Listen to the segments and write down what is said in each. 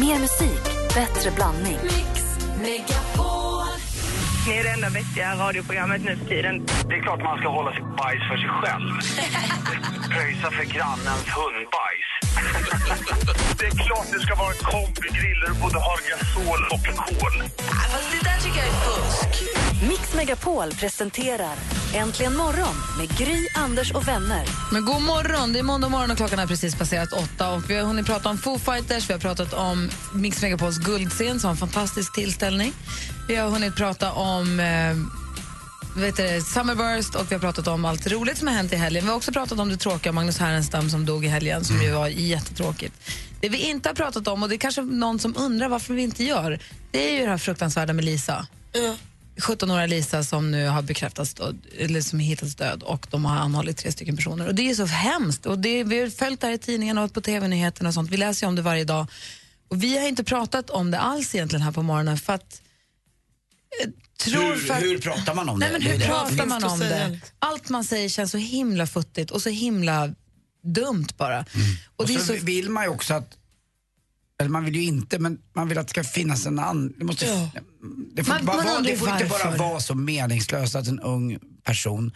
Mer musik, bättre blandning. Ni är det enda vettiga radioprogrammet nu för tiden. Det är klart man ska hålla sitt bajs för sig själv. Pröjsa för grannens hundbajs. Det är klart det ska vara en kombigrill där du både har gasol och kol. Det där tycker jag är fusk. Mix Megapol presenterar Äntligen morgon med Gry, Anders och vänner. Men god morgon! Det är måndag morgon och klockan har precis passerat åtta. Och vi har hunnit prata om Foo Fighters, vi har pratat om Mix Megapols guldscen som var en fantastisk tillställning. Vi har hunnit prata om eh, vet du, Summerburst och vi har pratat om allt roligt som har hänt i helgen. Vi har också pratat om det tråkiga Magnus Härenstam som dog i helgen, som ju var jättetråkigt. Det vi inte har pratat om, och det är kanske någon som undrar varför vi inte gör, det är ju det här fruktansvärda med Lisa. 17-åriga Lisa som nu har bekräftats död, eller som hittats död och de har anhållit tre stycken personer. Och det är så hemskt. Och det, vi har följt det här i tidningen och på tv-nyheterna och sånt. Vi läser om det varje dag. Och vi har inte pratat om det alls egentligen här på morgonen för att eh, tror Hur, för att, hur pratar man om Nej, det? men hur det. pratar man om det? Allt man säger känns så himla futtigt och så himla dumt bara. Och Mm. Och det är så, så, vill man ju också att, eller man vill ju inte, men man vill att det ska finnas en annan... Det, måste, Ja. det får, Man- inte, bara man vara, det får inte bara vara så meningslöst att en ung person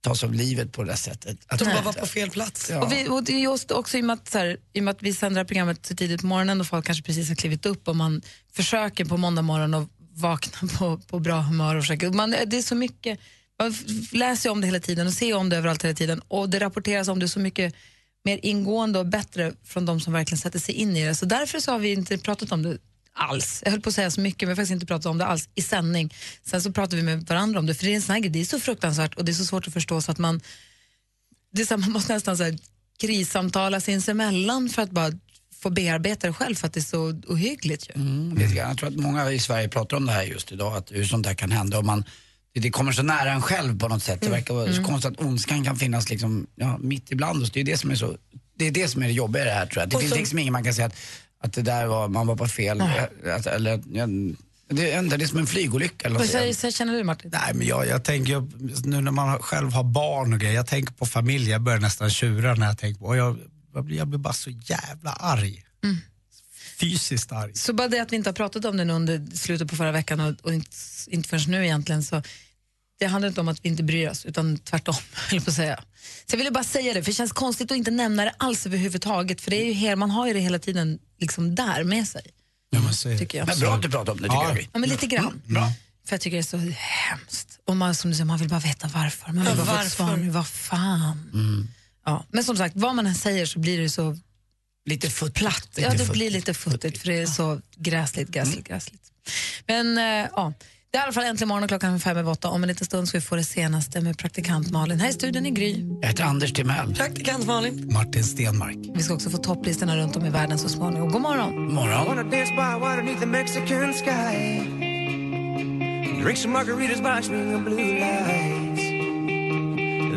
tas av livet på det där sättet. Att, De bara var på fel plats. Ja. Och, vi, och det är just också i och, med att, så här, i och med att vi sänder det här programmet så tidigt på morgonen och folk kanske precis har klivit upp och man försöker på måndag morgon att vakna på, på bra humör och försöka. Man, det är så mycket, man läser om det hela tiden och ser om det överallt hela tiden och det rapporteras om det så mycket mer ingående och bättre från de som verkligen sätter sig in i det. Så därför så har vi inte pratat om det alls. Jag höll på att säga så mycket men vi har faktiskt inte pratat om det alls i sändning. Sen så pratar vi med varandra om det för det är en sån här grej, det är så fruktansvärt och det är så svårt att förstå så att man det är så här, man måste nästan så här, krissamtala sinsemellan för att bara få bearbeta det själv för att det är så ohyggligt. Ju. Mm. Jag tror att många i Sverige pratar om det här just idag, att hur sånt där kan hända. Och man, det, kommer så nära en själv på något sätt. Det verkar vara så konstigt att ondskan kan finnas liksom, ja, mitt ibland oss. Det är det som är så, det är det som är det jobbiga i det här tror jag. Det Och finns så- liksom ingen man kan säga att, att det där var, man var på fel, eh, att, eller det, är det är som en flygolycka eller Vad säger, så känner du Martin? Nej, men jag, jag tänker, nu när man själv har barn och grejer, jag tänker på familj, jag börjar nästan tjura när jag tänker på, och jag, jag, blir, jag blir bara så jävla arg. Fysiskt arg. Så bara det att vi inte har pratat om det nu under slutet på förra veckan och, och inte, inte förrän nu egentligen så det handlar inte om att vi inte bryr oss utan tvärtom, på att säga. Så jag ville bara säga det, för det känns konstigt att inte nämna det alls överhuvudtaget för det är ju hel, man har ju det hela tiden liksom där med sig, Ja, men så, tycker jag. Men bra att du pratar om det tycker Ja. jag. Ja, men lite grann. Bra. För jag tycker det är så hemskt. Och man, som du säger, man vill bara veta varför. Man vill Ja, bara få ett svar varför? nu. Vad fan? Mm. Ja. Men som sagt, vad man än säger så blir det så Lite futtigt. platt. Ja, det blir lite futtigt för det är så gräsligt, gräsligt, gräsligt. Men eh, ja, det är i alla fall äntligen morgon och klockan är fem över åtta. Om en liten stund ska vi få det senaste med praktikant Malin. Här i studion i Gry. Jag heter Anders Timell. Praktikant Malin. Martin Stenmark. Vi ska också få topplistorna runt om i världen så småningom. God morgon! Morgon. the. Drink some margaritas by swinging blue lights.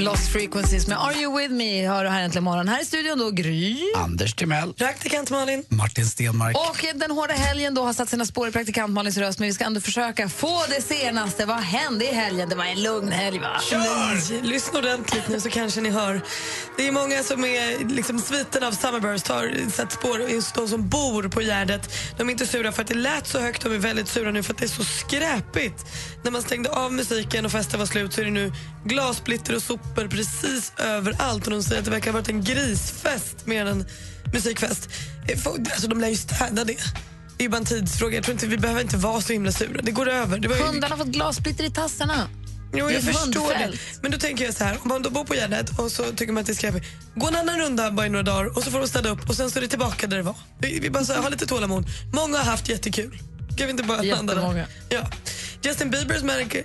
Lost Frequencies med Are You With Me hör du här äntligen morgon. Här i studion då Gry. Anders Timell. Praktikant Malin. Martin Stenmark. Och den hårda helgen då har satt sina spår i praktikant Malins röst men vi ska ändå försöka få det senaste. Vad hände i helgen? Det var en lugn helg va? Nej, lyssna ordentligt nu så kanske ni hör. Det är många som är liksom sviten av Summerburst har satt spår, just de som bor på Gärdet. De är inte sura för att det lät så högt, de är väldigt sura nu för att det är så skräpigt. När man stängde av musiken och festen var slut så är det nu glassplitter och sopor precis överallt och de säger att det verkar ha varit en grisfest mer än musikfest. Eh, Alltså de lär ju städa det. Det är bara en tidsfråga. Jag tror inte, vi behöver inte vara så himla sura. Det går över. Det ju, Hundarna har fått glassplitter i tassarna. Jo, jag förstår det. Men då tänker jag så här, om man då bor på Gärdet och så tycker man att det är skräpigt. Gå en annan runda bara i några dagar och så får de städa upp och sen så är det tillbaka där det var. Vi, vi bara så här, ha lite tålamod. Många har haft jättekul. Kan vi inte bara landa där? Ja. Justin Biebers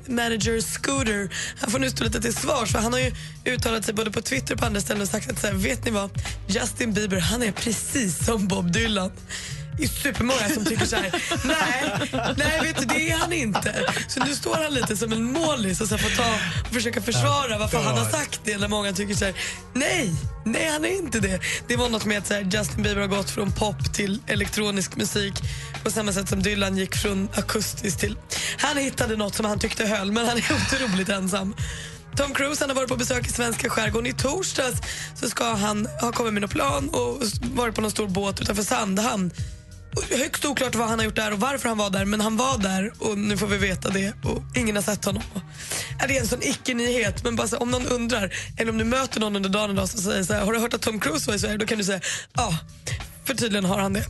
manager, Scooter han får nu stå lite till svars för han har ju uttalat sig både på Twitter och på andra ställen och sagt att så här, vet ni vad? Justin Bieber han är precis som Bob Dylan. är supermånga som tycker så här, nej, nej vet du, det är han inte. Så nu står han lite som en målis och så får ta och försöka försvara varför han har sagt det när många tycker så här, nej, nej han är inte det. Det var något med att så här, Justin Bieber har gått från pop till elektronisk musik på samma sätt som Dylan gick från akustiskt till... Han hittade något som han tyckte höll, men han är otroligt ensam. Tom Cruise han har varit på besök i svenska skärgården. I torsdags så ska han ha kommit med något plan och varit på någon stor båt utanför Sandhamn. Högst oklart vad han har gjort där och varför han var där, men han var där och nu får vi veta det och ingen har sett honom. Det är en sån icke-nyhet, men bara så, om någon undrar eller om du möter någon under dagen idag som säger så här, har du hört att Tom Cruise var i Sverige? Då kan du säga ja, för tydligen har han det.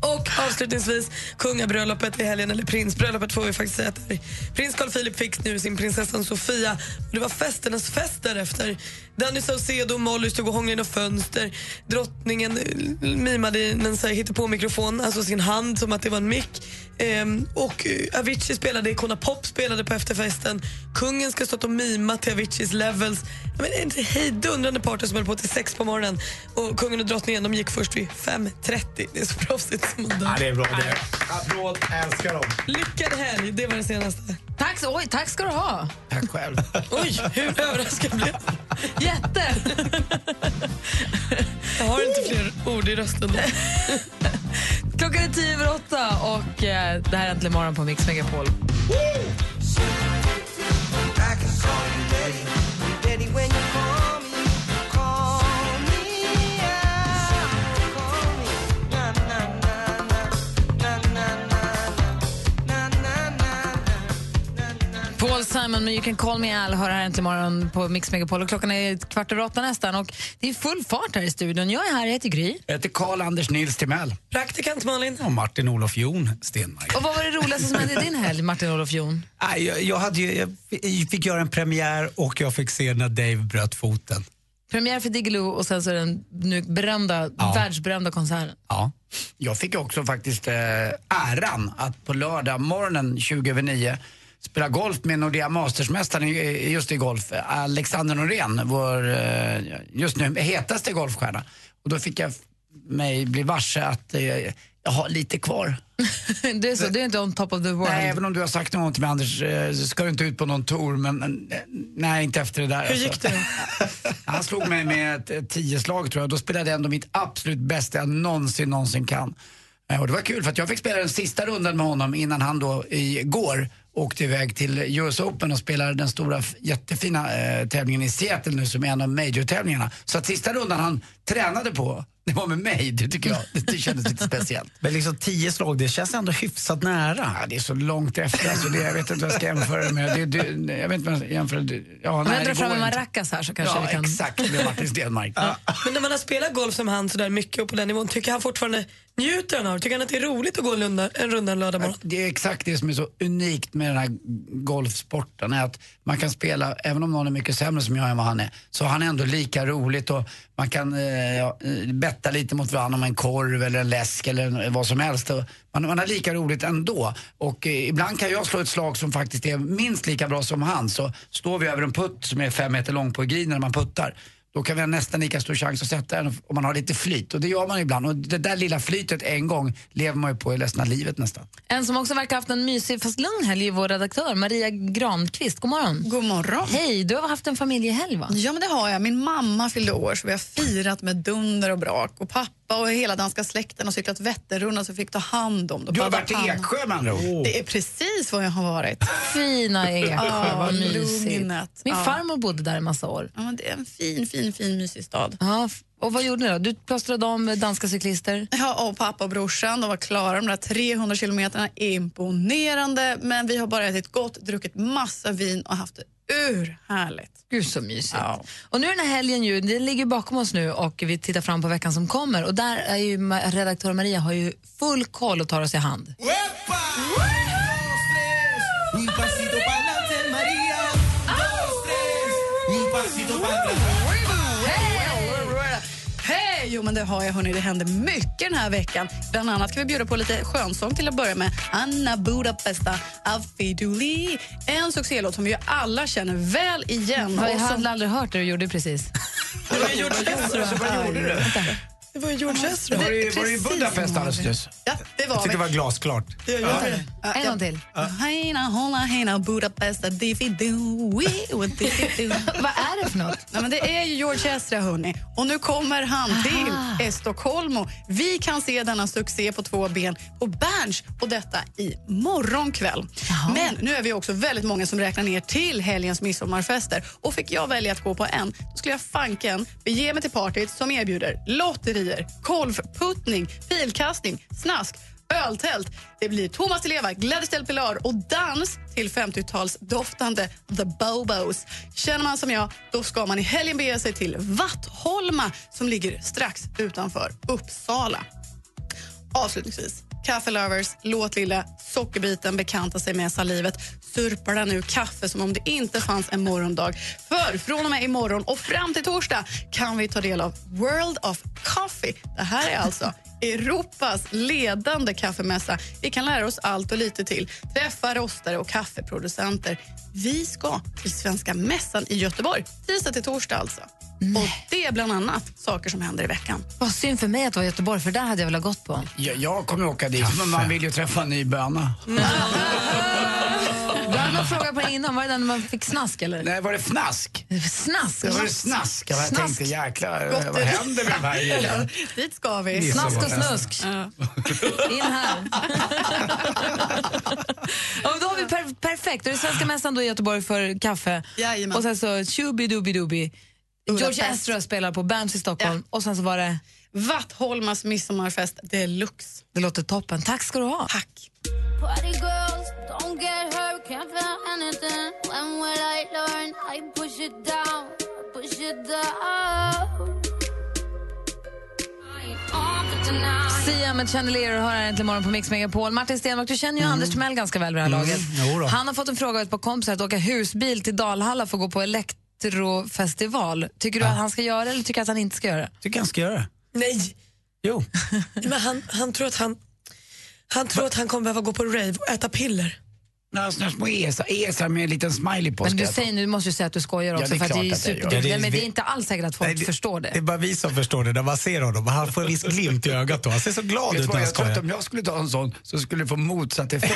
Och avslutningsvis, kungabröllopet i helgen, eller prinsbröllopet får vi faktiskt säga att det är. Prins Carl Philip fick nu sin prinsessan Sofia och det var festernas fest därefter. Danny Saucedo och Molly stod och hånglade i fönster. Drottningen mimade i en hittepå-mikrofon, alltså sin hand som att det var en mick. Ehm, och eh, Avicii spelade, Icona Pop spelade på efterfesten. Kungen ska stått och mima till Aviciis levels. Men en hejdundrande party som höll på till sex på morgonen. Och kungen och drottningen de gick först vid 5.30. Det är så proffsigt som man dör. Ja, det är bra det. Applåd, älskar dem. Lyckad helg, det var det senaste. Tack, oj, tack ska du ha. Tack själv. Oj, hur överraskad blev jag? Jätte. Jag har inte fler ord i rösten. Klockan är tio över åtta och eh, det här är Äntligen morgon på Mix Megapol. Paul Simon med You can call me Al hör här äntligen morgon på Mix Megapol. Och klockan är kvart över åtta nästan och det är full fart här i studion. Jag är här, jag heter Gry. Jag heter Karl-Anders Nils Timell. Praktikant Malin. Och Martin Olof Jon Stenmark. Och vad var det roligaste som hände i din helg, Martin Olof Jon? Nej, jag, jag, hade ju, jag fick göra en premiär och jag fick se när Dave bröt foten. Premiär för Diggiloo och sen så är den nu berömda, Ja. världsberömda konserten. Ja. Jag fick också faktiskt eh, äran att på lördag morgonen 20 över 9 spela golf med Nordea Mastersmästaren just i golf, Alexander Norén, vår eh, just nu hetaste golfstjärna. Och då fick jag mig bli varse att eh, jag har lite kvar. Du är så, du är inte on top of the world. Nej, även om du har sagt något till mig Anders, eh, ska du inte ut på någon tour, men nej, inte efter det där. Hur gick alltså. det? Han slog mig med ett, tio slag tror jag. Då spelade jag ändå mitt absolut bästa jag någonsin, någonsin kan. Och det var kul för att jag fick spela den sista rundan med honom innan han då igår åkte iväg till US Open och spelade den stora jättefina eh, tävlingen i Seattle nu som är en av major-tävlingarna. Så att sista rundan han tränade på, det var med mig. Det tycker jag, det, det kändes lite speciellt. Men liksom tio slag, det känns ändå hyfsat nära. Ja, det är så långt efter. Alltså det, jag vet inte vad jag ska jämföra det med. Det, det, jag vet inte vad jag ska jämföra det. Ja, Om nej, jag drar fram en maracas här så kanske Ja, vi kan... exakt. Det är Martin Stenmark. Men när man har spelat golf som han så där mycket och på den nivån, tycker han fortfarande, njuter han av det? Tycker han att det är roligt att gå en runda en, runda en lördag morgon? Det är exakt det som är så unikt med den här golfsporten. Är att man kan spela, även om någon är mycket sämre som jag är än vad han är, så har han ändå lika roligt och man kan eh, ja, eh, betta lite mot varandra om en korv eller en läsk eller vad som helst. Man, man har lika roligt ändå. Och eh, ibland kan jag slå ett slag som faktiskt är minst lika bra som han. Så står vi över en putt som är fem meter lång på green när man puttar. Då kan vi ha nästan lika stor chans att sätta den om man har lite flyt. Och det gör man ibland. Och det där lilla flytet en gång lever man ju på i resten av livet nästan. En som också verkar ha haft en mysig fast lugn helg är vår redaktör Maria Granqvist. God morgon. God morgon. Hej, du har haft en familjehelg va? Ja, men det har jag. Min mamma fyllde år så vi har firat med dunder och brak. Och pappa och hela danska släkten har cyklat Vätternrundan så fick ta hand om dem. Du har varit i. Eksjö med andra ord. Det är precis vad jag har varit. Fina Eksjö, Ja, vad mysigt. Min Ja. farmor bodde där en massa år. Ja, det är en fin, fin, fin mysig stad. Ja, och vad gjorde ni då? Du plåstrade om danska cyklister? Ja, och pappa och brorsan de var klara de där 300 kilometerna. Imponerande, men vi har bara ätit gott, druckit massa vin och haft det urhärligt. Gud så mysigt. Ja. Och nu är den här helgen ju, den ligger bakom oss nu och vi tittar fram på veckan som kommer. Och där är ju redaktör Maria har ju full koll och tar oss i hand. Jo, men det har jag. Hörni. Det händer mycket den här veckan. Bland annat kan vi bjuda på lite skönsång till att börja med. Anna Budapesta Afiduli. En succélåt som vi alla känner väl igen. Jag hade aldrig hört det du gjorde precis. Vad gjorde du? Det var ju George Ezra. Var det, var det i Budapest alldeles nyss? Ja, det var Jag tycker vi. det var glasklart. En gång till. Heina, hola, heina, Budapest, a diffi-doo. Vad är det för något? Nej, men det är ju George Ezra, hörni. Och nu kommer han till Estocolmo. Vi kan se denna succé på två ben på Berns och detta i morgon kväll. Men nu är vi också väldigt många som räknar ner till helgens midsommarfester. Och fick jag välja att gå på en, då skulle jag fanken bege mig till partyt som erbjuder lotterier, kolvputtning, pilkastning, snask öltält. Det blir Thomas Di Leva, Gladys Del Pilar och dans till 50-talsdoftande The Bobos. Känner man som jag, då ska man i helgen bege sig till Vattholma som ligger strax utanför Uppsala. Avslutningsvis, Kaffe Lovers, låt lilla sockerbiten bekanta sig med salivet. Den nu kaffe som om det inte fanns en morgondag. För från och med imorgon och fram till torsdag kan vi ta del av World of Coffee. Det här är alltså Europas ledande kaffemässa. Vi kan lära oss allt och lite till. Träffa rostare och kaffeproducenter. Vi ska till Svenska mässan i Göteborg, tisdag till torsdag alltså. Och det är bland annat saker som händer i veckan. Vad synd för mig att det var Göteborg, för där hade jag velat gått på. Jag, jag kommer åka dit, men man vill ju träffa en ny böna. Du hade någon fråga på det innan, var det den när man fick snask eller? Nej, var det fnask? Snask? Det var det snask. Jag Snask. tänkte jäklar, vad händer med de här? Dit ska vi. Snask och snusk. In här. ja, då har vi per perfekt. Och det är Svenska mässan då i Göteborg för kaffe. Jajamän. Och sen så Shubidubidubi. George. Ezra spelar på Berns i Stockholm. Och sen så var det... Vattholmas midsommarfest deluxe. Det låter toppen. Tack ska du ha. Tack. Sia med Chandelier och hör här äntligen morgon på Mix Megapol. Martin Stenmark, du känner ju Anders Timell ganska väl vid det här laget. Mm. då. Han har fått en fråga av ett par kompisar att åka husbil till Dalhalla för att gå på elektrofestival. Tycker du att han ska göra det eller tycker att han inte ska göra det? tycker han ska göra det. Nej, Jo. men han, han tror att han, han tror att han kommer behöva gå på rave och äta piller. Några såna små esar, esar med en liten smiley på. Men ska du jag säger nu, måste ju säga att du skojar Ja, också det är för att det är, klart att jag gör. super... Ja, det är- Nej, men det är vi- inte alls säkert att folk Nej, förstår det. Det är bara vi som förstår det när man ser honom. Han får en viss glimt i ögat då. Han ser så glad ut när han jag skojar. om jag skulle ta en sån så skulle det få motsatt effekt.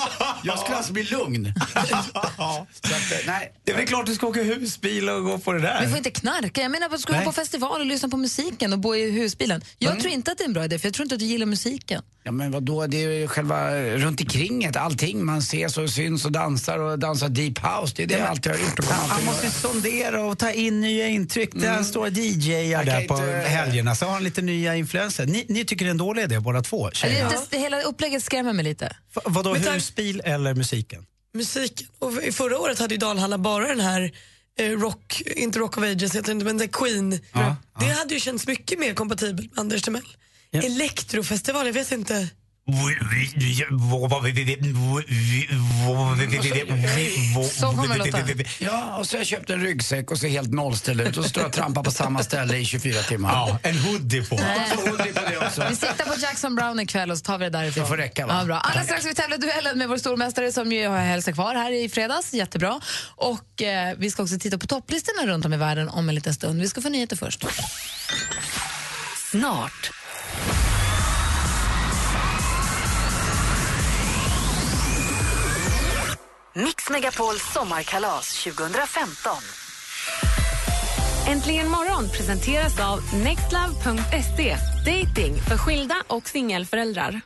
jag skulle alltså bli lugn. att, eh, nej. Det är väl klart du ska åka husbil och gå på det där. Du får inte knarka. Jag menar att du ska gå på festival och lyssna på musiken och bo i husbilen. Jag tror inte att det är en bra idé, för jag tror inte att du gillar musiken. Ja men vadå, det är ju själva runt omkringet, allting. Man ses och syns och dansar och dansar deep house. Det är det jag alltid har gjort och Han, han måste sondera och ta in nya intryck. Det är stora DJar Jag där på inte- helgerna. Så har han lite nya influenser. Ni, ni tycker det är en dålig idé båda två? Det, det, hela upplägget skrämmer mig lite. V- Vadå, Men tack- husbil eller musiken? Musiken. Och förra året hade ju Dalhalla bara den här eh, Rock, inte Rock of Ages heter det inte, men The Queen. Ja, Det hade ju känts mycket mer kompatibelt med Anders Timell. Ja. Elektrofestival, jag vet inte. Så kommer det låta. Ja, och så har jag köpt en ryggsäck och ser helt nollställd ut och så står jag och trampar på samma ställe i 24 timmar. Ja, en hoodie på. Hoodie på det också. Vi siktar på Jackson Brown ikväll och så tar vi det därifrån. Det får räcka, va? Ja, bra. Alldeles strax ska vi tävla duellen med vår stormästare som ju har hälsat kvar här i fredags. Jättebra. Och eh, vi ska också titta på topplistorna runt om i världen om en liten stund. Vi ska få nyheter först. Snart. Mix Megapols sommarkalas 2015. Äntligen morgon presenteras av nextlove.se. Dating för skilda och singelföräldrar.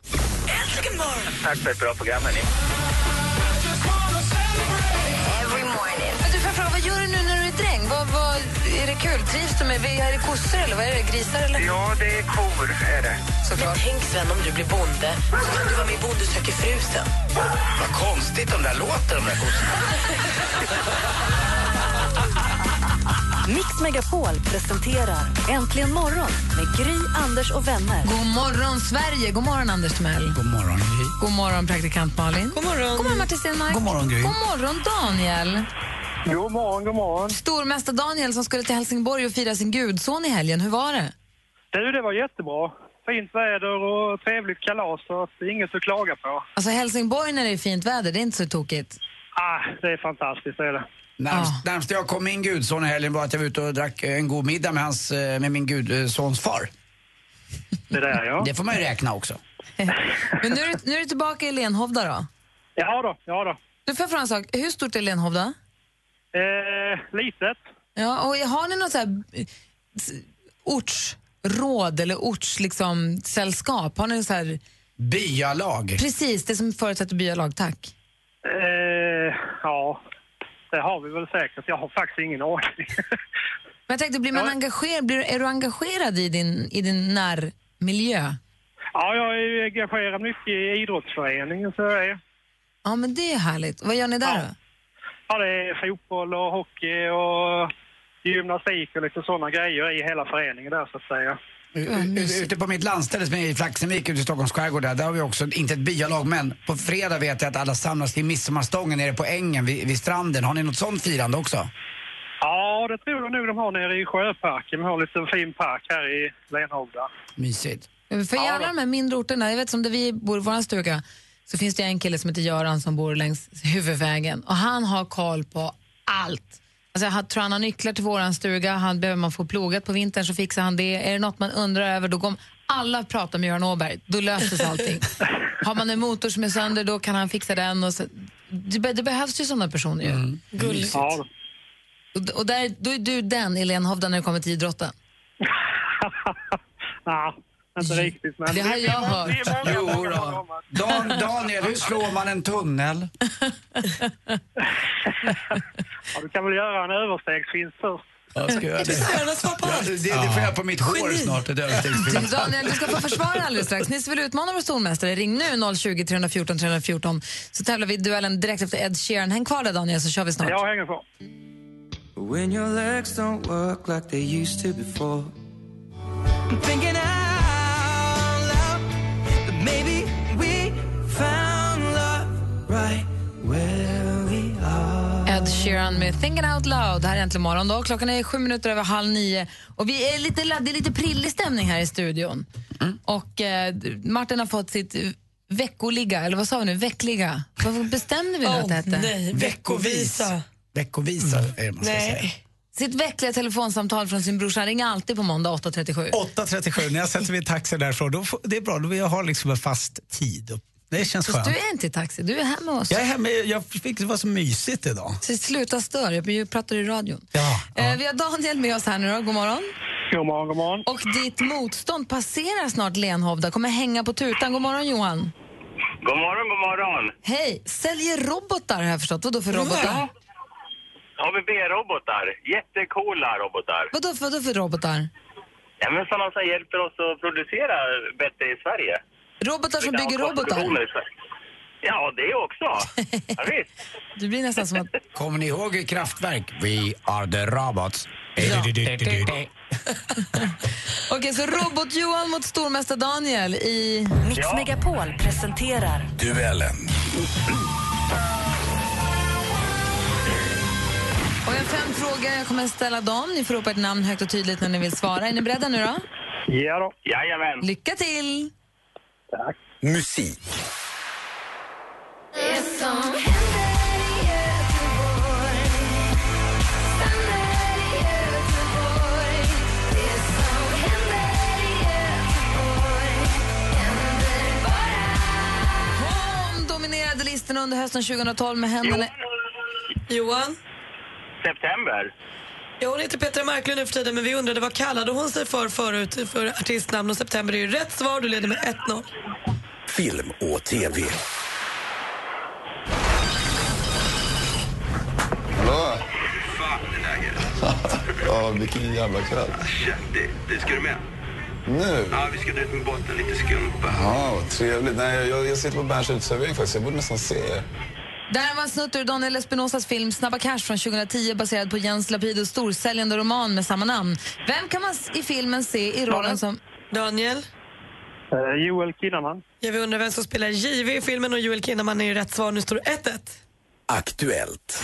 Tack för ett bra program, hörni. Är det kul? Trivs du med Är det kossor eller vad är det? Grisar eller? Ja, det är kor, är det. Såklart. Tänk Sven om du blir bonde så kan du vara med i Bonde söker frusen. Vad konstigt de där låter, de där kossorna. Mix Megapol presenterar Äntligen morgon med Gry, Anders och vänner. God morgon, Sverige! God morgon, Anders Timell. God morgon, Gry. God morgon, praktikant Malin. God morgon. God morgon, Martin Stenmark. God morgon, Gry. God morgon, Daniel. God morgon, god morgon. Stormästare Daniel som skulle till Helsingborg och fira sin gudson i helgen. Hur var det? Du, det var jättebra. Fint väder och trevligt kalas, så att det är inget att klaga på. Alltså Helsingborg när det är fint väder, det är inte så tokigt. Ah, det är fantastiskt, det är det. Närmst, närmst jag kom min gudson i helgen var att jag var ute och drack en god middag med, hans, eh, med min gudsons far. Det där ja. Det får man ju räkna också. Men nu är, du, nu är du tillbaka i Lenhovda då? Ja då, ja då. Du får jag fråga en sak. Hur stort är Lenhovda? Eh, litet. Ja, och har ni något så här ortsråd eller orts liksom, sällskap? Har ni så här... Byalag. Precis, det som förutsätter byalag, tack. Eh, ja, det har vi väl säkert. Jag har faktiskt ingen aning. Men jag tänkte, blir man engagerad, blir, är du engagerad i din, i din närmiljö? ja, jag är engagerad mycket i idrottsföreningen så är jag. Ja, men det är härligt. Vad gör ni där då? Ja, det är fotboll och hockey och gymnastik och lite sådana grejer i hela föreningen där så att säga. Ute på mitt landställe som är i Flaxenvik ute i Stockholms skärgård där, där har vi också, inte ett byalag, men på fredag vet jag att alla samlas till midsommarstången nere på ängen vid, vid stranden. Har ni något sånt firande också? Ja, det tror jag nog de har nere i Sjöparken. De har en liten fin park här i Lenhovda. Mysigt. För i alla de här mindre orterna, jag vet som där vi bor i vår stuga, så finns det en kille som heter Göran som bor längs huvudvägen och han har koll på allt. Alltså jag tror han har nycklar till våran stuga, han behöver man få plogat på vintern så fixar han det. Är det något man undrar över, då går alla pratar med Göran Åberg, då löser sig allting. har man en motor som är sönder, då kan han fixa den. Och så, det, be- det behövs ju sådana personer ju. Gulligt. Ja, då. Och, och där, då är du den i Lenhovda när det kommer till idrotten. inte riktigt. Men Det har jag är är hört. många, Jo många, då. många. Dan, Daniel, hur slår man en tunnel? Ja, du kan väl göra en överstegsfinst först. Jag ska göra det. Det, det får jag på mitt hår snart, ett. Daniel, du ska få försvara alldeles strax. Ni som vill utmana vår stormästare, ring nu 020 314 314 så tävlar vi i duellen direkt efter Ed Sheeran. Häng kvar där Daniel så kör vi snart. Jag hänger kvar. When your legs don't work like they used to before. I'm thinking maybe we found love right where we are. Ed Sheeran med Thinking Out Loud. Här är Äntligen morgon. Då. Klockan är sju minuter över halv nio. Och vi är lite, det är lite prillig stämning här i studion. Och eh, Martin har fått sitt veckoliga, eller vad sa vi nu, veckliga? Vad bestämde vi nu att det hette? nej, veckovisa. Veckovisa är det man ska säga. Sitt veckliga telefonsamtal från sin brorsa. Han ringer alltid på måndag 8.37. 8.37, när jag sätter mig i taxi därifrån, då får, det är bra, då vill jag ha liksom en fast tid. Det känns Fast skönt. du är inte i taxi, du är här med oss. Jag är hemma, jag fick det var så mysigt idag. Så sluta stör, jag pratar i radion. Ja, Eh, vi har Daniel med oss här nu då. God morgon. God morgon, god morgon. Och ditt motstånd passerar snart Lenhovda, kommer hänga på tutan. God morgon Johan. God morgon, god morgon. Hej, säljer robotar har jag förstått. Vadå för robotar? ABB-robotar. Jättecoola robotar. Vadå för, vadå för robotar? Ja, men sådana som hjälper oss att producera bättre i Sverige. Robotar som bygger robotar? Ja, det också. Ja, visst. Du blir nästan som att... Kommer ni ihåg Kraftwerk? We are the robots. Okej, så robot-Johan mot stormästare Daniel i... Mix Megapol presenterar Duellen. Och jag har fem frågor. Jag kommer att ställa dem. Ni får ropa ert namn högt och tydligt när ni vill svara. Är ni beredda nu då? Ja då. Jajamän. Lycka till! Musik. Hon dominerade listorna under hösten 2012 med händerna... Johan? September. Ja, hon heter Petra Marklund nu för tiden, men vi undrade vad kallade hon sig för förut för artistnamn och September är ju rätt svar. Du leder med 1-0. Film och TV. Hallå? Ja, vilken jävla kväll. Det, det ska du med. Nu? Ja, vi ska ut med båten, lite skumpa. Ja, vad trevligt. Nej, jag, jag sitter på Berns uteservering faktiskt. Jag borde nästan se er. Där var en snutt ur Daniel Espinosas film Snabba Cash från 2010 baserad på Jens Lapidos storsäljande roman med samma namn. Vem kan man i filmen se i rollen som... Daniel? Eh, Joel Kinnaman. Ja, vi undrar vem som spelar JV i filmen och Joel Kinnaman är ju rätt svar. Nu står det 1-1. Aktuellt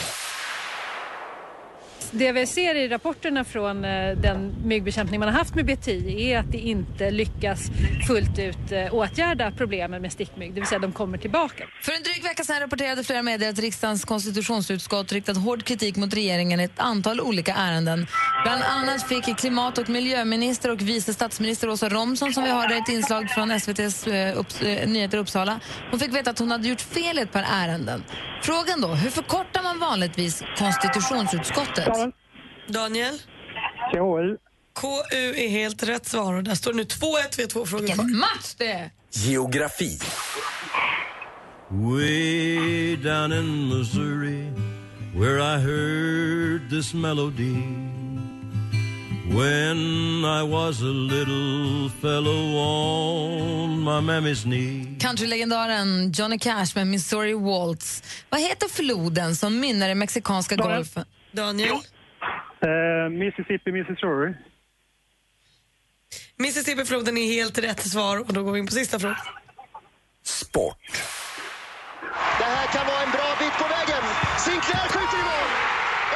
det vi ser i rapporterna från eh, den myggbekämpning man har haft med BTI är att det inte lyckas fullt ut eh, åtgärda problemen med stickmygg, det vill säga de kommer tillbaka. För en dryg vecka sedan rapporterade flera medier att riksdagens konstitutionsutskott riktat hård kritik mot regeringen i ett antal olika ärenden. Bland annat fick klimat och miljöminister och vice statsminister Åsa Romson, som vi hörde i ett inslag från SVTs eh, Upps, Nyheter Uppsala, hon fick veta att hon hade gjort fel i ett par ärenden. Frågan då, hur förkortar man vanligtvis konstitutionsutskottet? Daniel? KU. KU är helt rätt svar och där står nu 2-1. Vi har två frågor Vilken match det är! Geografi. Way down in Missouri, where I heard this melody. When I was a little fellow on my mammy's knee. Countrylegendaren Johnny Cash med Missouri Waltz. Vad heter floden som mynnar i Mexikanska Daniel. golfen? Daniel? Eh, Mississippi, Missouri. Mississippifloden är helt rätt svar och då går vi in på sista frågan. Sport. Det här kan vara en bra bit på vägen. Sinclair skjuter i mål.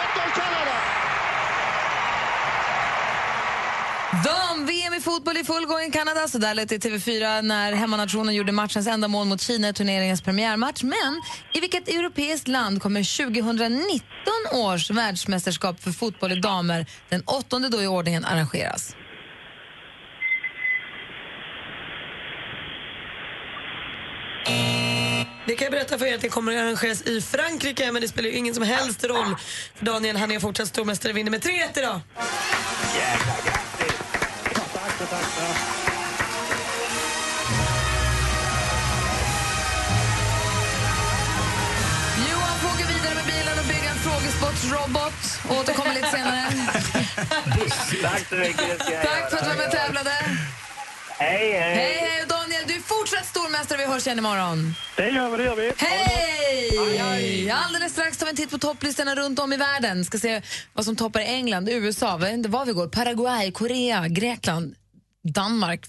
1-0 Kanada. Dam VM i fotboll i full gång i Kanada. Så där lät det i TV4 när hemmanationen gjorde matchens enda mål mot Kina i turneringens premiärmatch. Men i vilket europeiskt land kommer 2019 års världsmästerskap för fotboll i damer, den åttonde då i ordningen, arrangeras? Det kan jag berätta för er att det kommer att arrangeras i Frankrike men det spelar ju ingen som helst roll för Daniel han är fortsatt stormästare vinner med 3-1 idag. Jäklar, grattis! En frågesportsrobot. Återkommer lite senare. Tack så mycket, Tack för att du var med och tävlade. Hej, hej! Hej, hej! Daniel, du är fortsatt stormästare. Vi hörs igen imorgon. Det gör vi, det gör vi. Hej! Alldeles strax tar vi en titt på topplistorna runt om i världen. Ska se vad som toppar England, USA, vad var vi går, Paraguay, Korea, Grekland, Danmark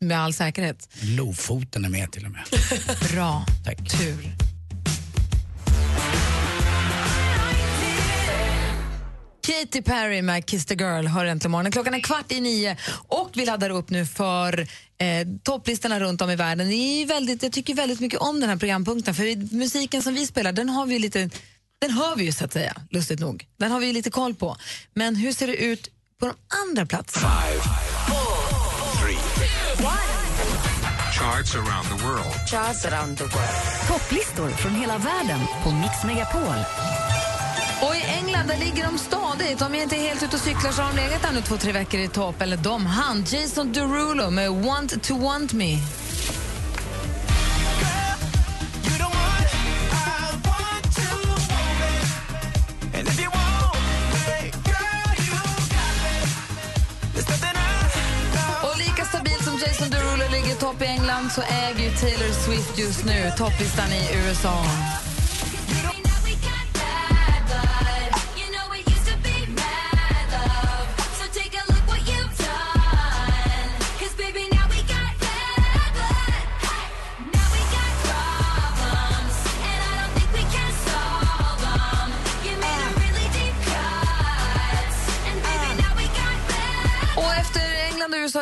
med all säkerhet. Lofoten är med till och med. Bra. Tack. Tur. Katy Perry med Kiss the Girl hör äntligen morgonen. Klockan är kvart i nio och vi laddar upp nu för eh, topplistorna runt om i världen. Det är väldigt, jag tycker väldigt mycket om den här programpunkten för vi- musiken som vi spelar den har vi lite den hör vi ju så att säga, lustigt nog. Den har vi lite koll på. Men hur ser det ut på de andra platserna? Charts around the world. Charts around the world. Topplistor från hela världen på Mix Megapol. Och i England där ligger de stadigt. Om jag inte är helt ute och cyklar så har de legat där nu två, tre veckor i topp. Eller de, han, Jason Derulo med Want to want me. Ligger i topp i England så äger ju Taylor Swift just nu topplistan i USA.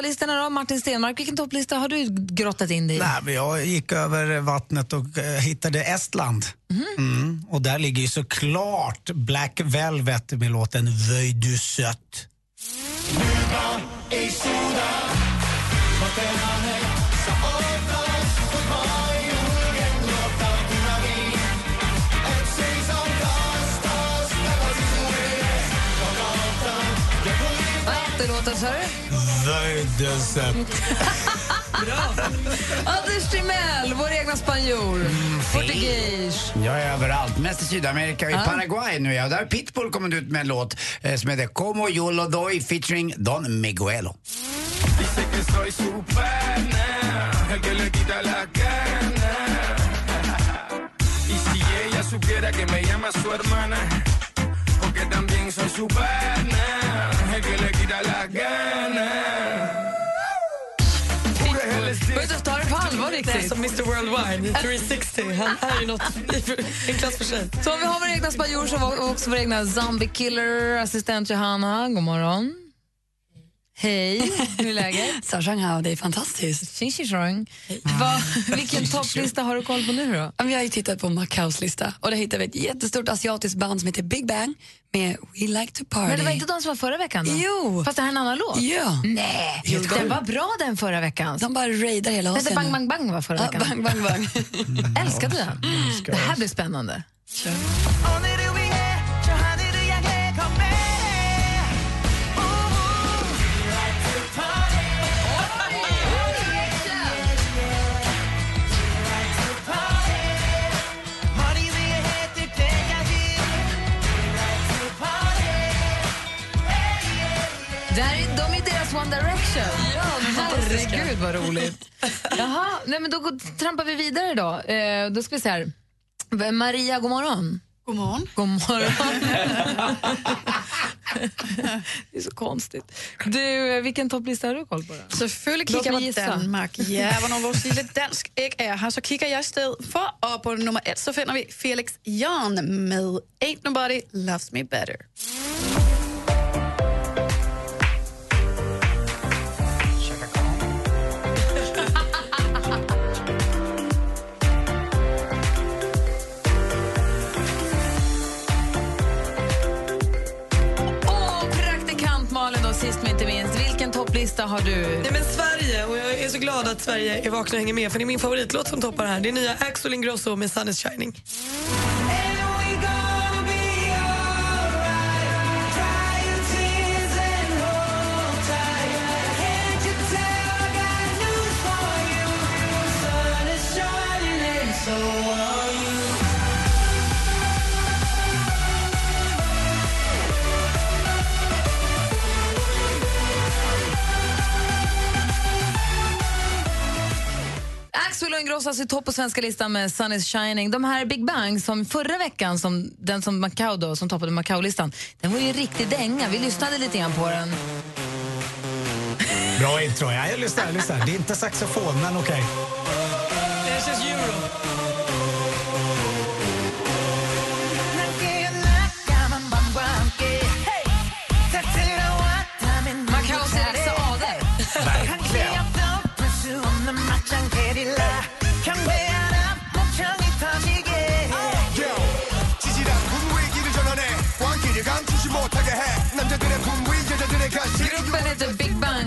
USA-listorna då, Martin Stenmark, vilken topplista har du grottat in dig i? Nej, men jag gick över vattnet och eh, hittade Estland. Mm. Och där ligger ju såklart Black Velvet med låten Vöj du sött. Vad hette låten, sa du? Vöj du sött. Anders Timell, vår egna spanjor. Portugis. Jag är överallt, mest i Sydamerika. I Ja. Paraguay nu är jag. Där har Pitbull kommit ut med en låt eh, som heter Como yo lo doy featuring Don Miguelo. Porque también soy su pana, el que le quita la gana. Pura LSD. Gå ut och ta det på är riktigt. som Mr Worldwide, 360. Han är ju något i en klass för sig. Så vi har vår egna spanjor vi också vår egna zombie killer, assistent Johanna. God morgon. Hej, hur är läget? Sarsanghao, det är fantastiskt. Tjing, tjong. Va, vilken topplista har du koll på nu då? Jag har ju tittat på Macaus lista och där hittade vi ett jättestort asiatiskt band som heter Big Bang med We Like To Party. Men det var inte de som var förra veckan då? Jo. Fast det här är en annan låt? Ja. Nej, den var bra den förra veckan. De bara raidar hela oss. det Bang Bang Bang var förra Ja, veckan. bang, bang, bang. Älskade den. Det här blir spännande. Det vad roligt. Jaha, nej, men då går- trampar vi vidare då. Eh, då ska vi se här. Maria, god morgon. God morgon. God morgon. det är så konstigt. Du, eh, vilken topplista har du koll på? Då? Selvfølgelig kigger jeg på. Danmark. Ja, hvornår vores lille dansk ikke er her, så kigger jeg i stedet for. Og på nummer et, så finder vi Felix Jan med Ain't Nobody Loves Me Better. Vilken har du? Nej, men Sverige, och jag är så glad att Sverige är vakna och hänger med för det är min favoritlåt som toppar här. Det är nya Axel Ingrosso med Sun is shining. Alltså i topp på svenska listan med Sun is shining. De här Big Bang som förra veckan, som, den som Macau då, som toppade Macau-listan, den var ju en riktig dänga. Vi lyssnade lite grann på den. Bra intro. Ja, jag lyssnar, jag lyssnar. Det är inte saxofon, men okej. Det känns euro.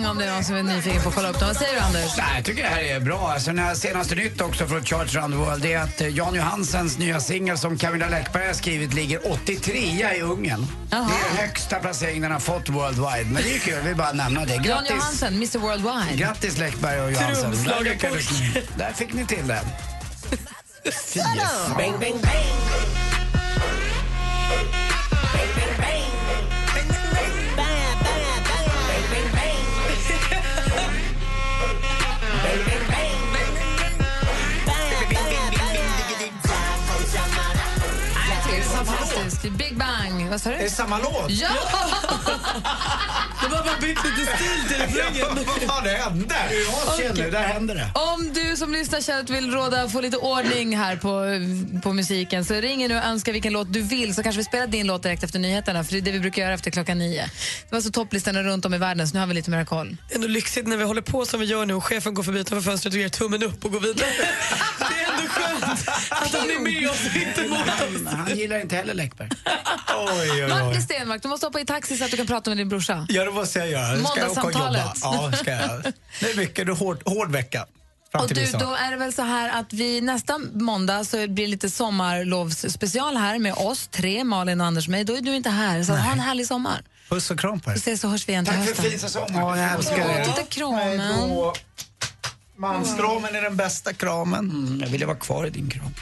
Bang om det är någon som är nyfiken på att kolla upp dem. Vad säger du Anders? Nej, jag tycker det här är bra. Alltså, den här senaste nytt också från Charts around the world det är att eh, Jan Johansens nya singel som Camilla Läckberg har skrivit ligger 83 i Ungern. Det är högsta placeringen den har fått worldwide. Men det är kul, vi bara nämna det. Jan Grattis! Johansen, Mr Worldwide. Grattis Läckberg och Johansen. Där, Trumslagarpojk. lyckades ni. Där fick ni till det. Fy Bang, bang, bang. Big Bang. Vad sa du? Det är samma låt. Ja! De har bara bytt lite stil till refrängen. Vad fan det hände? Jag känner, där händer det. Om du som lyssnar känner att du vill råda få lite ordning här på, på musiken så ringer du och önskar vilken låt du vill så kanske vi spelar din låt direkt efter nyheterna för det är det vi brukar göra efter klockan nio. Det var så topplistorna runt om i världen så nu har vi lite mer koll. Det är ändå lyxigt när vi håller på som vi gör nu och chefen går förbi utanför fönstret och ger tummen upp och går vidare. Skönt att han är med oss inte mot oss. Han, gillar inte heller Läckberg. Oj, oj, Martin oj. Stenmark, du måste hoppa i taxi så att du kan prata med din brorsa. Ja, det måste jag göra. Nu ska jag åka och jobba. Ja, ska jag. Det är mycket. Det är hård, hård vecka. Och du, då är det väl så här att vi nästa måndag så blir det lite sommarlovsspecial här med oss tre, Malin och Anders och mig. Då är du inte här, så ha en härlig sommar. Puss och kram på er. Vi ses så hörs vi igen till Tack för hösten. fin säsong. Ja, jag älskar Åh, er. titta kramen. Manskramen är den bästa kramen. Mm, jag ville vara kvar i din kram.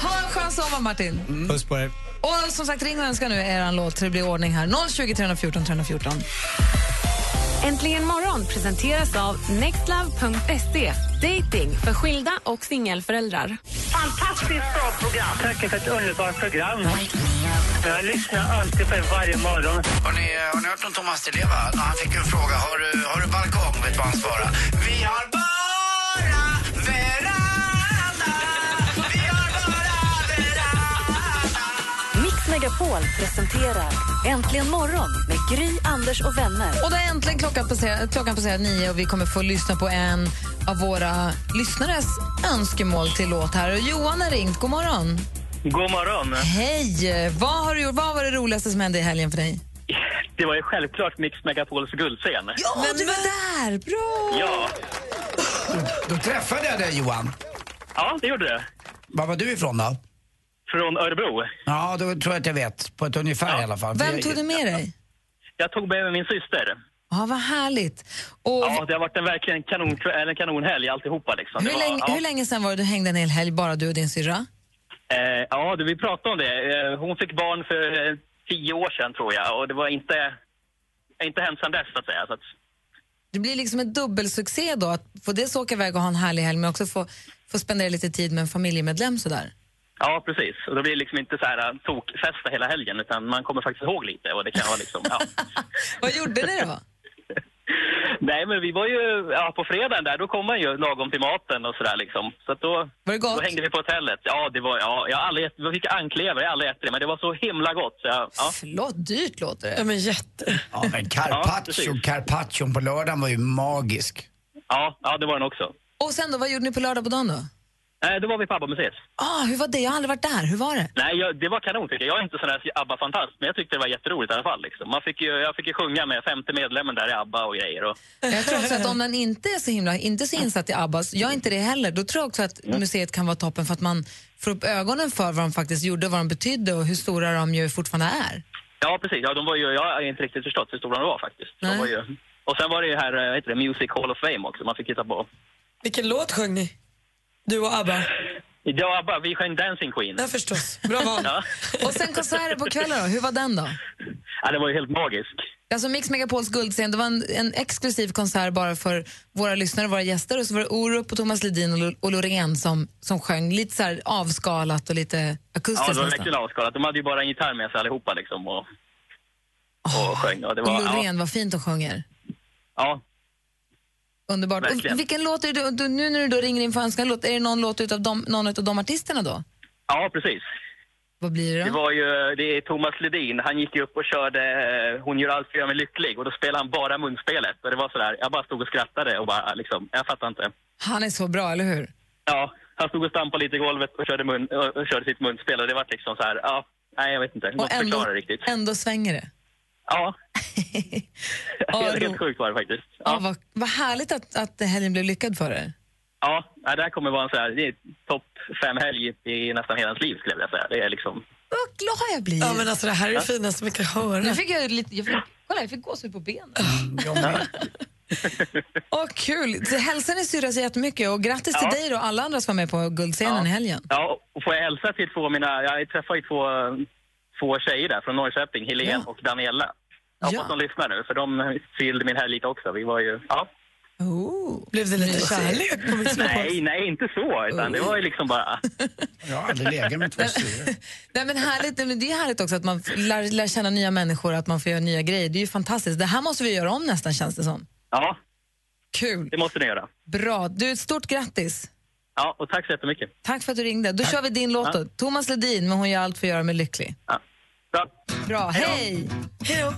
Ha en skön sommar, Martin. Puss på er. Och som sagt, ring och önska nu er låt så det blir ordning här. 020 314 314. Äntligen morgon presenteras av nextlove.se. Dating för skilda och singelföräldrar. Fantastiskt bra program. Tack för ett underbart program. Jag lyssnar alltid på er varje morgon. Har ni, har ni hört om Thomas Di Leva? När Han fick en fråga. Har du, har du balkong? Vet du vad han svarade? Vi har bara Megapol presenterar Äntligen morgon med Gry, Anders och vänner. Och då är äntligen klockan passerat, klockan passerat nio och vi kommer få lyssna på en av våra lyssnares önskemål till låt här. Och Johan har ringt. God morgon. God morgon. Hej! Vad, har du, gjort? vad var det roligaste som hände i helgen för dig? Det var ju självklart Mix Megapols guldscen. Ja, du var där! Bra! Ja, Då träffade jag dig, Johan. ja det gjorde det. Var var du ifrån då? Från Örebro. Ja, då tror jag att jag vet. På ett ungefär i alla fall. Vem tog du med dig? Jag tog med mig min syster. Ja, vad härligt. Och Ja, det har varit en verkligen kanon, eller kanonhelg alltihopa. Liksom. Hur, var, länge, ja. hur länge sen var det du hängde en hel helg, bara du och din syrra? Eh, ja, du, vi pratade om det. Eh, hon fick barn för eh, tio år sedan, tror jag. Och det var inte, inte hänt sedan dess, så att säga. Så att, Det blir liksom en dubbelsuccé då, att få dels åka iväg och ha en härlig helg men också få, få spendera lite tid med en familjemedlem sådär. Ja, precis. Och då blir det liksom inte så här eh, tokfesta hela helgen, utan man kommer faktiskt ihåg lite. Och det kan vara liksom, ja. Vad gjorde ni då? Nej, men vi var ju, ja, på fredagen där, då kom man ju lagom till maten och sådär liksom. Så att då, var det gott? då hängde vi på hotellet. Ja, det var, ja, jag har aldrig ätit, vi fick anklever, jag har aldrig ätit det, men det var så himla gott. Så jag, ja. Förlåt, dyrt låter det. Ja, men jätte. Ja, men Ja, carpaccio, precis. carpaccion på lördagen var ju magisk. Ja, ja, det var den också. Och sen då, vad gjorde ni på lördag på dagen då? Nej, då var vi på ABBA-museet. Ah, hur var det? Jag har aldrig varit där. Hur var det? Nej, jag, det var kanon tycker jag. Jag är inte sån där ABBA-fantast, men jag tyckte det var jätteroligt i alla fall. Liksom. Man fick ju, jag fick ju sjunga med femte medlemmen där i ABBA och grejer. Och, Jag tror också att om man inte är så himla, inte så insatt i ABBAs, jag är inte det heller, då tror jag också att museet kan vara toppen för att man får upp ögonen för vad de faktiskt gjorde, vad de betydde och hur stora de ju fortfarande är. ja, precis. Ja, de var ju, jag har inte riktigt förstått hur stora de var faktiskt. De var ju, och sen var det ju här, eh, heter det, Music Hall of Fame också, man fick titta på. Vilken låt sjöng ni? Du och ABBA? Ja, ABBA, vi sjöng Dancing Queen. Ja, förstås. Bra val. Ja. Och sen konserten på kvällen då, hur var den då? ja, det var ju helt magiskt. Alltså Mix Megapols guldscen, det var en, en exklusiv konsert bara för våra lyssnare och våra gäster och så var det Orup och Thomas Ledin och, Lo- och Loreen som, som sjöng lite så här avskalat och lite Ja, akustiskt det var verkligen avskalat. De hade ju bara en gitarr med sig allihopa liksom och, och sjöng. Och det Och var, ja, Loreen, vad fint de sjunger. ja, Underbart. Verkligen. Och vilken låt är det, du, nu när du då ringer in för önskan låt, är det någon låt utav de, någon av de artisterna då? ja, precis. Vad blir det Det då? var ju det är Thomas Ledin. Han gick ju upp och körde eh, Hon gör allt för att göra mig lycklig och då spelade han bara munspelet. Och det var sådär, jag bara stod och skrattade och bara liksom, jag fattar inte. Han är så bra, eller hur? Ja, han stod och stampade lite i golvet och körde, mun, och, körde sitt munspel och det var liksom så här, ja, nej jag vet inte, Och ändå, riktigt. ändå svänger det. Ja. Ja, helt, helt sjukt var det faktiskt. Ja. vad, vad härligt att, att helgen blev lyckad för er. Ja, det här kommer vara en så här, det är topp fem helg i nästan hela ens liv skulle jag vilja säga. Det är liksom, Vad glad jag blir. Ja, men alltså, det här är det Ja. finaste vi kan höra. Nu fick jag lite... Jag fick, kolla, jag fick gåshud på benen. Ja, Åh, kul! Så hälsa din syrra så jättemycket och grattis Ja. till dig och alla andra som var med på Guldscenen i helgen. Ja, och får jag hälsa till två mina, jag träffar ju två, två tjejer där från Norrköping, Helene och Daniela. Jag hoppas de lyssnar nu, för de fyllde min helg lite också. Vi var ju, ja. Oh. Blev det lite kärlek på? Nej, nej, inte så, utan det var ju liksom bara... Jag har aldrig legat med två. Nej, men härligt, det är härligt också att man lär, lär känna nya människor, att man får göra nya grejer. Det är ju fantastiskt. Det här måste vi göra om nästan känns det som. Ja, Kul. det måste ni göra. Bra. Du, ett stort grattis. Ja, och tack så jättemycket. Tack för att du ringde. Då kör vi din låt då. Ja. Thomas Ledin, men hon gör allt för att göra mig lycklig. Bra. Bra, hej! Hej då.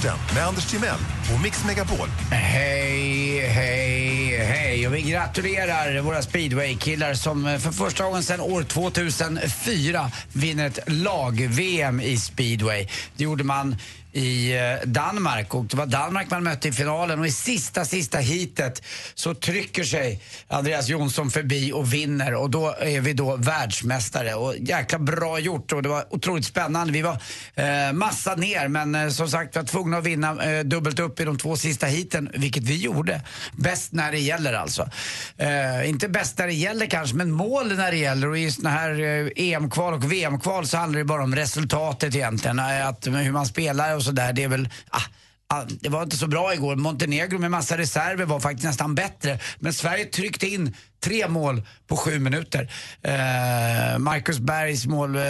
Sporten med Anders Timell och Mix Megapol. Hej, hej, hej. Och vi gratulerar våra speedwaykillar som eh, för första gången sedan år 2004 vinner ett lag-VM i speedway. Det gjorde man i eh, Danmark och det var Danmark man mötte i finalen och i sista, sista heatet så trycker sig Andreas Jonsson förbi och vinner och då är vi då världsmästare och jäkla bra gjort och det var otroligt spännande. Vi var eh, massa ner men eh, som sagt vi var tvungna att vinna eh, dubbelt upp i de två sista heaten, vilket vi gjorde. Bäst när det gäller alltså. Eh, inte bäst när det gäller kanske, men mål när det gäller och i såna här eh, EM-kval och VM-kval så handlar det bara om resultatet egentligen. Eh, att, hur man spelar och sådär, det är väl ah, ah, det var inte så bra igår. Montenegro med massa reserver var faktiskt nästan bättre. Men Sverige tryckte in tre mål på sju minuter. Eh, Marcus Bergs mål, eh,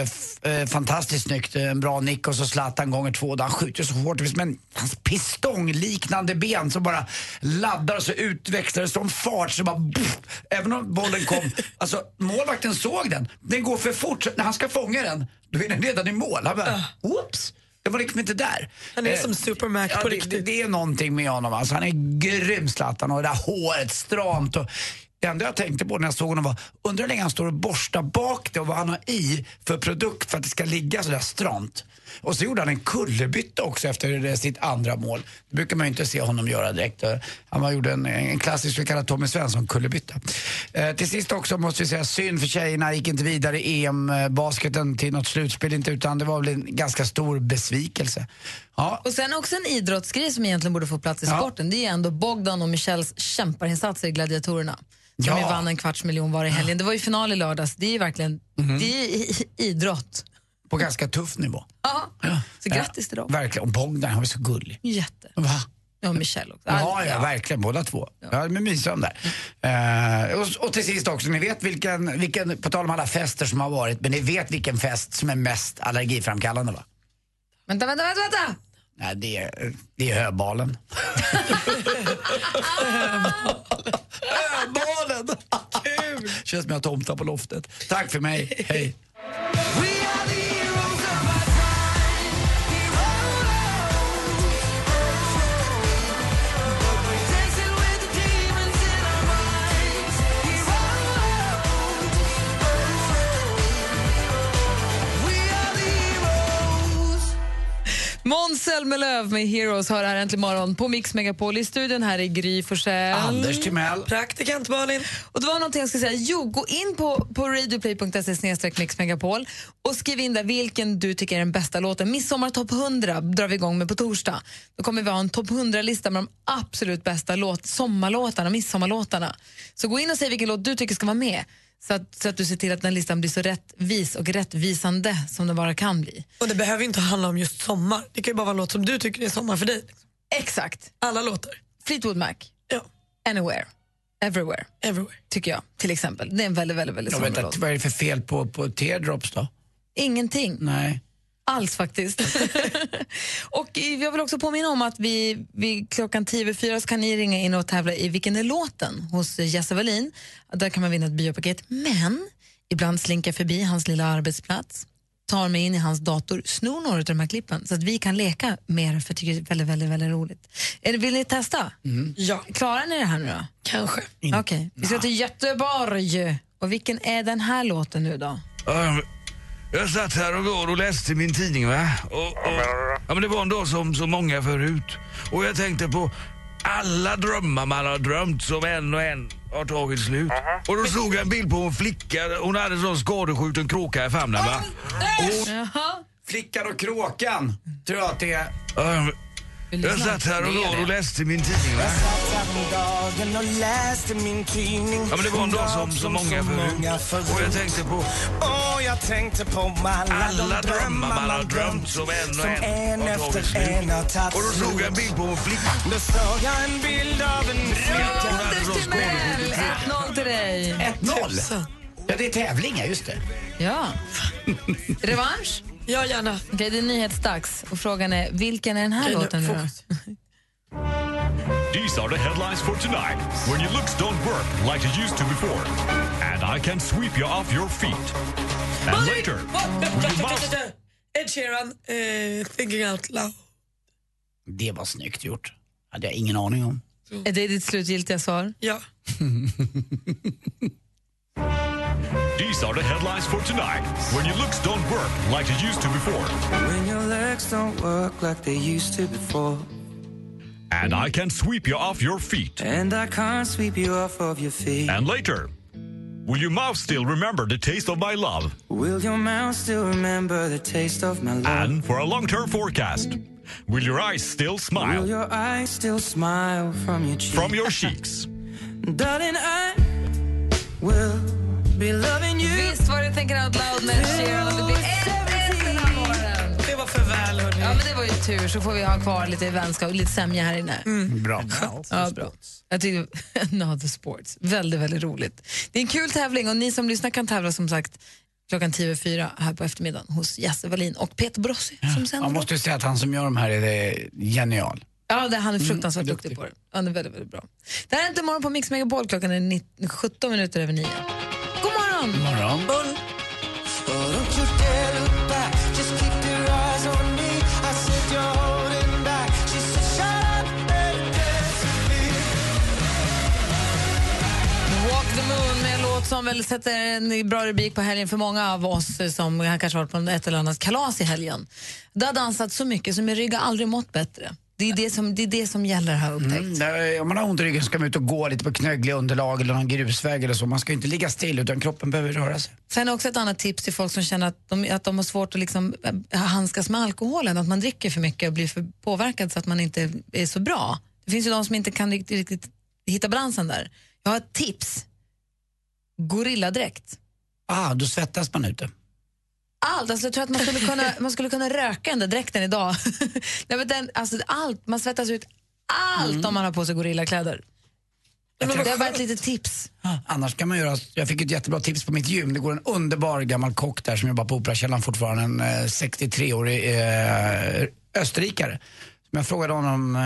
eh, fantastiskt snyggt. En bra nick och så Zlatan gånger två. Han skjuter så hårt. Men hans pistongliknande ben som bara laddar och så utväxlar det som fart. Så bara, buff, även om bollen kom, alltså målvakten såg den. Den går för fort. När han ska fånga den, då är den redan i mål. Han bara, oops. Det var liksom inte där. Han är Eh, som Supermac ja, på det, riktigt. det, det är någonting med honom. Alltså, han är grym Zlatan och det där håret stramt. Och det enda jag tänkte på när jag såg honom var, undrar hur länge han står och borstar bak det och vad han har i för produkt för att det ska ligga sådär stramt. Och så gjorde han en kullerbytta också efter sitt andra mål. Det brukar man ju inte se honom göra direkt. Han gjorde en, en klassisk, vi kallar Tommy Svensson-kullerbytta. Eh, till sist också måste vi säga synd för tjejerna gick inte vidare i EM-basketen till något slutspel inte utan det var väl en ganska stor besvikelse. Ja, Och sen också en idrottsgrej som egentligen borde få plats i Ja. sporten. Det är ändå Bogdan och Michels kämparinsatser i Gladiatorerna. Som Ja. vann en kvarts miljon var i helgen. Det var ju final i lördags. Det är verkligen Mhm. det är idrott. På ganska tuff nivå. Ja. Så grattis till dem. Verkligen. Och Bogdan, han var så gullig. Jätte. Va? Ja, Michelle också. Ja, ja, verkligen. Båda två. Ja, men mysiga de där. Eh, och, och till sist också, ni vet vilken, vilken, på tal om alla fester som har varit, men ni vet vilken fest som är mest allergiframkallande va? Vänta, vänta, vänta! vänta. Nej, det är, det är höbalen. höbalen! Kul! Känns som jag har tomtar på loftet. Tack för mig, hej. Måns Zelmerlöw med Heroes har här äntligen morgon på Mix Megapol. I studion här är Gry Forssell. Anders Timell. Praktikant Malin. Och det var någonting jag skulle säga. Jo, gå in på, på radioplay.se snedstreck Mix Megapol och skriv in där vilken du tycker är den bästa låten. Midsommar topp 100 drar vi igång med på torsdag. Då kommer vi ha en topp 100-lista med de absolut bästa låt, sommarlåtarna, midsommarlåtarna. Så gå in och säg vilken låt du tycker ska vara med. Så att, så att du ser till att den listan blir så rättvis och rättvisande som den bara kan bli. Och det behöver inte handla om just sommar. Det kan ju bara vara en låt som du tycker är sommar för dig. Exakt. Alla låtar. Fleetwood Mac. Ja. Anywhere. Everywhere. Everywhere. Tycker jag, till exempel. Det är en väldigt, väldigt, väldigt sommarlåt. vad är det för fel på, på teardrops då? Ingenting. Nej. Alls faktiskt. och jag vill också påminna om att vi, vi klockan 10 över fyra så kan ni ringa in och tävla i Vilken är låten? hos Jesse Wallin. Där kan man vinna ett biopaket. Men ibland slinker jag förbi hans lilla arbetsplats tar mig in i hans dator, snor några av de här klippen så att vi kan leka med det för jag tycker det är väldigt, väldigt, väldigt roligt. Är vill ni testa? Ja. Klarar ni det här nu då? Kanske. Okej, vi ska till Göteborg. Och vilken är den här låten nu då? Ja, Jag satt här och går och läste min tidning va. Och, och, ja, men det var en dag som så många förut. Och jag tänkte på alla drömmar man har drömt som en och en har tagit slut. Och då såg jag en bild på en flicka. Hon hade en sån skadeskjuten kråka i famnen va. Och, Flickan och kråkan, tror jag att det är. ja, jag satt här och det. och läste min tidning va. dagen och läste min tidning Ja men det var en dag som så många förut. Och jag tänkte på Och jag tänkte på alla, drömmar man har drömt som en och en en har tagit efter en slut. har tagit Och då såg jag en bild på en flicka. Då såg jag en bild av en flicka Anders Timell! 1-0 till dig. 1-0? Ja, det är tävling, just det. Ja. Revansch? Ja, gärna. Okej, det är nyhetsdags. Och frågan är, vilken är den här nu, låten nu då? These are the headlines for tonight. When your looks don't work like you used to before. And I can sweep you off your feet. And later, when you must... Ed Sheeran, eh, Thinking Out Loud. Det var snyggt gjort. hade jag ingen aning om. Är det ditt slutgiltiga svar? Ja. These are the headlines for tonight. When your looks don't work like they used to before. When your legs don't work like they used to before. And I can sweep you off your feet. And I can't sweep you off of your feet. And later, will your mouth still remember the taste of my love? Will your mouth still remember the taste of my love? And for a long term forecast, will your eyes still smile Will your eyes still smile from your cheeks? from your cheeks? Darling, I will be loving you. Visst var det Thinking Out Loud med Ed Sheeran och det blir ett den här morgonen. Det var för väl, hörni. Ja, men det var ju tur. Så får vi ha kvar lite vänskap och lite sämja här inne. Bra. Ja, bra. Jag tycker Not the Sports. Väldigt, väldigt roligt. Det är en kul tävling och ni som lyssnar kan tävla som sagt klockan 10.04 här på eftermiddagen hos Jesse Wallin och Peter Brossi som sänder. Man måste ju säga att han som gör de här är genial. Ja, det, han är fruktansvärt duktig på det. Han är väldigt, väldigt bra. Det här är inte morgon på Mix Megapol. Klockan är 19, 17 minuter över 9. God morgon! morgon. Don't you dare look back. Just keep your eyes on me. I said you're holding back. She said, shut up and dance with me. Walk the moon med en låt som väl sätter en bra rubrik på helgen för många av oss som har kanske varit på ett eller annat kalas i helgen. Det har dansat så mycket så min rygg har aldrig mått bättre. Det är det som, det är det som gäller har jag upptäckt. Mm, om man har ont i ryggen ska man ut och gå lite på knöggliga underlag eller någon grusväg eller så. Man ska inte ligga still utan kroppen behöver röra sig. Sen också ett annat tips till folk som känner att de, att de har svårt att liksom eh, handskas med alkoholen, att man dricker för mycket och blir för påverkad så att man inte är så bra. Det finns ju de som inte kan riktigt, riktigt hitta balansen där. Jag har ett tips. Gorilladräkt. Ah, då svettas man ute. Allt, alltså jag tror att man skulle kunna, man skulle kunna röka den där dräkten idag. Nej, men den, alltså allt, man svettas ut allt om man har på sig gorillakläder. Det var bara ett litet tips. Annars kan man göra, jag fick ett jättebra tips på mitt gym. Det går en underbar gammal kock där som jobbar på Operakällaren fortfarande, en eh, 63-årig eh, österrikare. Som jag frågade honom eh,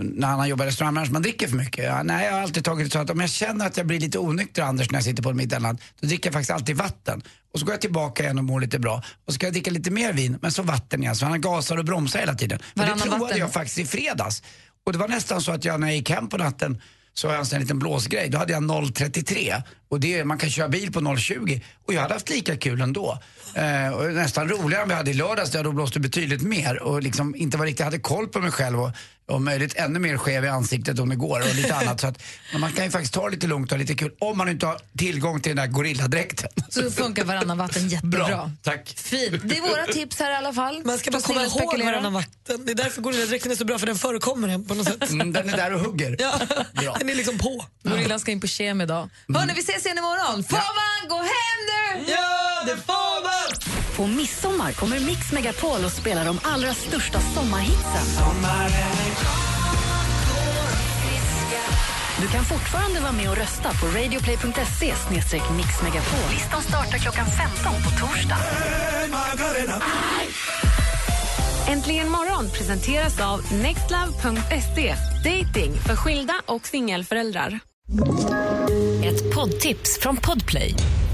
när han jobbat i restaurangbranschen, man dricker för mycket. Ja, nej, jag har alltid tagit det så att om jag känner att jag blir lite onykter Anders när jag sitter på en middag då dricker jag faktiskt alltid vatten. Och så går jag tillbaka igen och mår lite bra. Och så ska jag dricka lite mer vin, men så vatten igen. Så han gasar och bromsar hela tiden. Men det Varannan provade vatten. jag faktiskt i fredags. Och det var nästan så att jag när jag gick hem på natten så har jag en sån här liten blåsgrej. Då hade jag 0,33 och det, man kan köra bil på 0,20 och jag hade haft lika kul ändå. Eh, och nästan roligare än vi hade i lördags där jag då blåste betydligt mer och liksom inte var riktigt hade koll på mig själv och om möjligt ännu mer skev i ansiktet om det går och lite annat. Så att, men man kan ju faktiskt ta det lite lugnt och ha lite kul om man inte har tillgång till den där gorilladräkten. Så funkar varannan vatten jättebra. Bra, tack. Fint. Det är våra tips här i alla fall. Man ska bara komma ihåg varannan vatten. Det är därför gorilladräkten är så bra, för den förekommer på något sätt. Mm, den är där och hugger. Ja, Bra. den är liksom på. Gorillan ska in på kem idag. Hörni, vi ses igen imorgon. Får man gå hem nu? Ja, det får! På midsommar kommer Mix Megapol och spelar de allra största sommarhitsen. Du kan fortfarande vara med och rösta på radioplay.se mixmegapol. Listan startar klockan 15 på torsdag. Äntligen morgon presenteras av nextlove.se. Dating för skilda och singelföräldrar. Ett poddtips från Podplay.